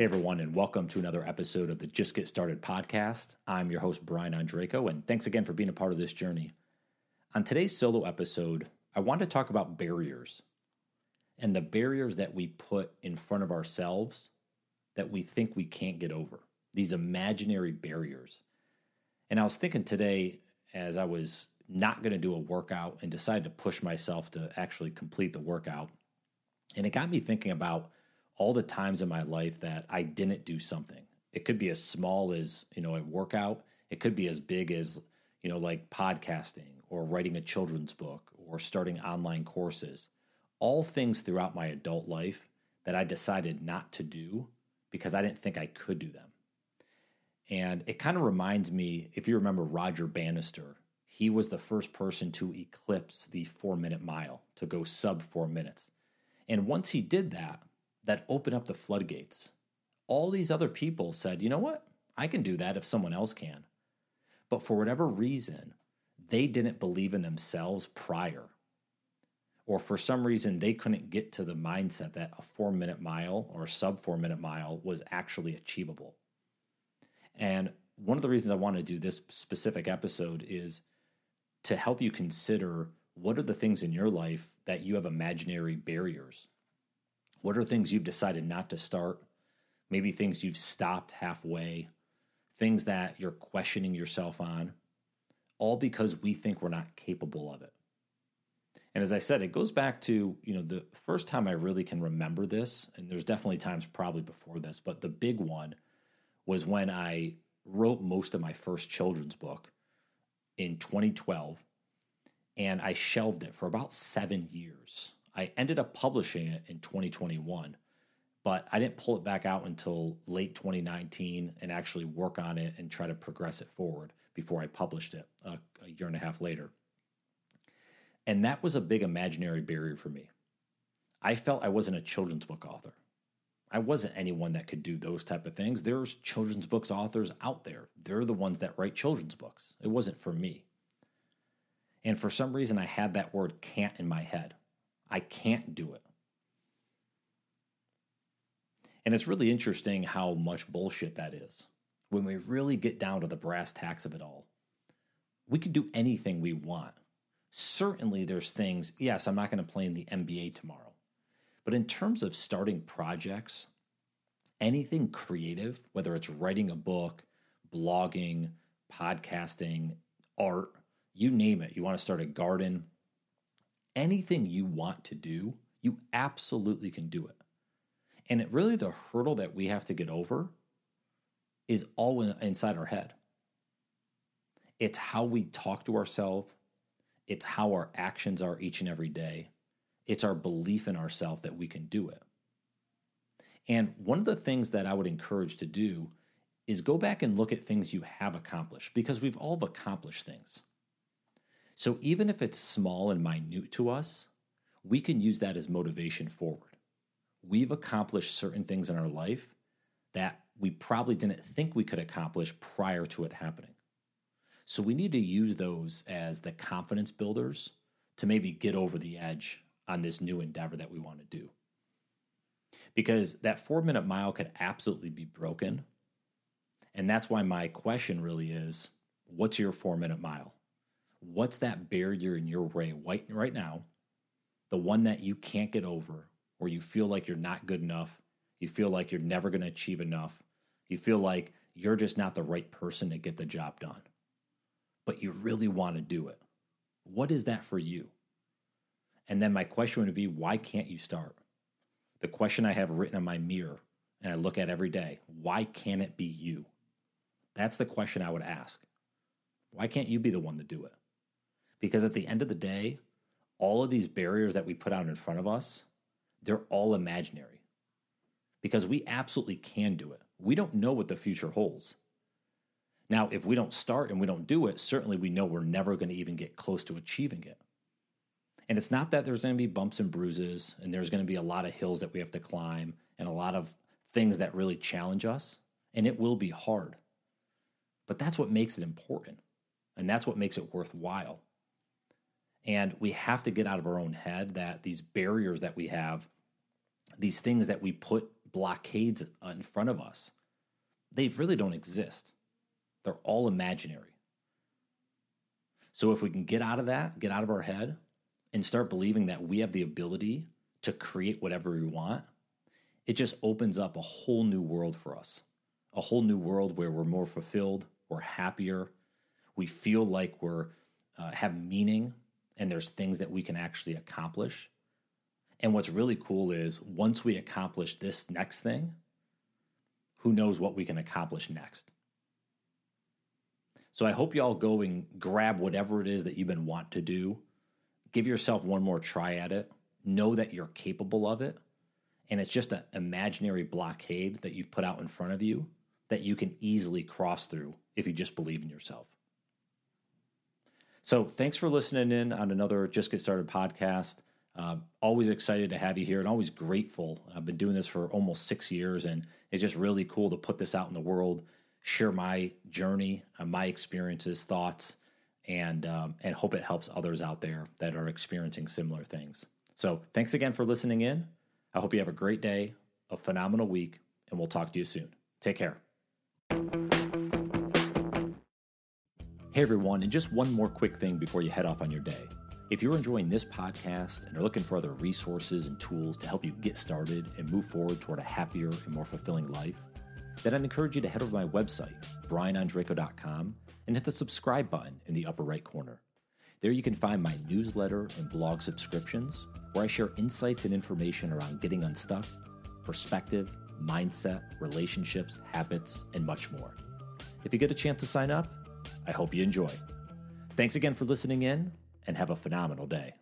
Hey, everyone, and welcome to another episode of the Just Get Started podcast. I'm your host, Brian Ondrako, and thanks again for being a part of this journey. On today's solo episode, I want to talk about barriers and the barriers that we put in front of ourselves that we think we can't get over, these imaginary barriers. And I was thinking today, as I was not going to do a workout and decided to push myself to actually complete the workout, and it got me thinking about all the times in my life that I didn't do something. It could be as small as, you know, a workout. It could be as big as, you know, like podcasting or writing a children's book or starting online courses. All things throughout my adult life that I decided not to do because I didn't think I could do them. And it kind of reminds me, if you remember Roger Bannister, he was the first person to eclipse the four minute mile, to go sub four minutes. And once he did that, that opened up the floodgates. All these other people said, you know what? I can do that if someone else can. But for whatever reason, they didn't believe in themselves prior. Or for some reason, they couldn't get to the mindset that a four minute mile or sub four minute mile was actually achievable. And one of the reasons I want to do this specific episode is to help you consider what are the things in your life that you have imaginary barriers what are things you've decided not to start? Maybe things you've stopped halfway, things that you're questioning yourself on, all because we think we're not capable of it. And as I said, it goes back to, you know, the first time I really can remember this, and there's definitely times probably before this, but the big one was when I wrote most of my first children's book in 2012, and I shelved it for about seven years. I ended up publishing it in 2021, but I didn't pull it back out until late 2019 and actually work on it and try to progress it forward before I published it a, a year and a half later. And that was a big imaginary barrier for me. I felt I wasn't a children's book author. I wasn't anyone that could do those type of things. There's children's books authors out there. They're the ones that write children's books. It wasn't for me. And for some reason I had that word can't in my head. I can't do it. And it's really interesting how much bullshit that is. When we really get down to the brass tacks of it all, we can do anything we want. Certainly, there's things, yes, I'm not going to play in the NBA tomorrow. But in terms of starting projects, anything creative, whether it's writing a book, blogging, podcasting, art, you name it. You want to start a garden, anything you want to do, you absolutely can do it. And it really the hurdle that we have to get over is all inside our head. It's how we talk to ourselves, it's how our actions are each and every day. It's our belief in ourselves that we can do it. And one of the things that I would encourage to do is go back and look at things you have accomplished because we've all accomplished things. So even if it's small and minute to us, we can use that as motivation forward. We've accomplished certain things in our life that we probably didn't think we could accomplish prior to it happening. So we need to use those as the confidence builders to maybe get over the edge on this new endeavor that we want to do. Because that four minute mile could absolutely be broken. And that's why my question really is what's your four minute mile? What's that barrier in your way right, right now? The one that you can't get over, or you feel like you're not good enough, you feel like you're never going to achieve enough, you feel like you're just not the right person to get the job done, but you really want to do it. What is that for you? And then my question would be, why can't you start? The question I have written on my mirror and I look at every day, why can't it be you? That's the question I would ask. Why can't you be the one to do it? Because at the end of the day, all of these barriers that we put out in front of us, they're all imaginary. Because we absolutely can do it. We don't know what the future holds. Now, if we don't start and we don't do it, certainly we know we're never going to even get close to achieving it. And it's not that there's going to be bumps and bruises and there's going to be a lot of hills that we have to climb and a lot of things that really challenge us. And it will be hard. But that's what makes it important. And that's what makes it worthwhile. And we have to get out of our own head that these barriers that we have, these things that we put blockades in front of us, they really don't exist. They're all imaginary. So if we can get out of that, get out of our head, and start believing that we have the ability to create whatever we want, it just opens up a whole new world for us. A whole new world where we're more fulfilled, we're happier, we feel like we're uh, have meaning, and there's things that we can actually accomplish. And what's really cool is once we accomplish this next thing, who knows what we can accomplish next. So I hope y'all go and grab whatever it is that you've been want to do. Give yourself one more try at it. Know that you're capable of it. And it's just an imaginary blockade that you've put out in front of you that you can easily cross through if you just believe in yourself. So thanks for listening in on another Just Get Started podcast. Um, always excited to have you here and always grateful. I've been doing this for almost six years, and it's just really cool to put this out in the world, share my journey, uh, my experiences, thoughts, and um, and hope it helps others out there that are experiencing similar things. So, thanks again for listening in. I hope you have a great day, a phenomenal week, and we'll talk to you soon. Take care. Hey everyone, and just one more quick thing before you head off on your day. If you're enjoying this podcast and are looking for other resources and tools to help you get started and move forward toward a happier and more fulfilling life, then I'd encourage you to head over to my website, brianondrako.com, and hit the subscribe button in the upper right corner. There you can find my newsletter and blog subscriptions, where I share insights and information around getting unstuck, perspective, mindset, relationships, habits, and much more. If you get a chance to sign up, I hope you enjoy. Thanks again for listening in and have a phenomenal day.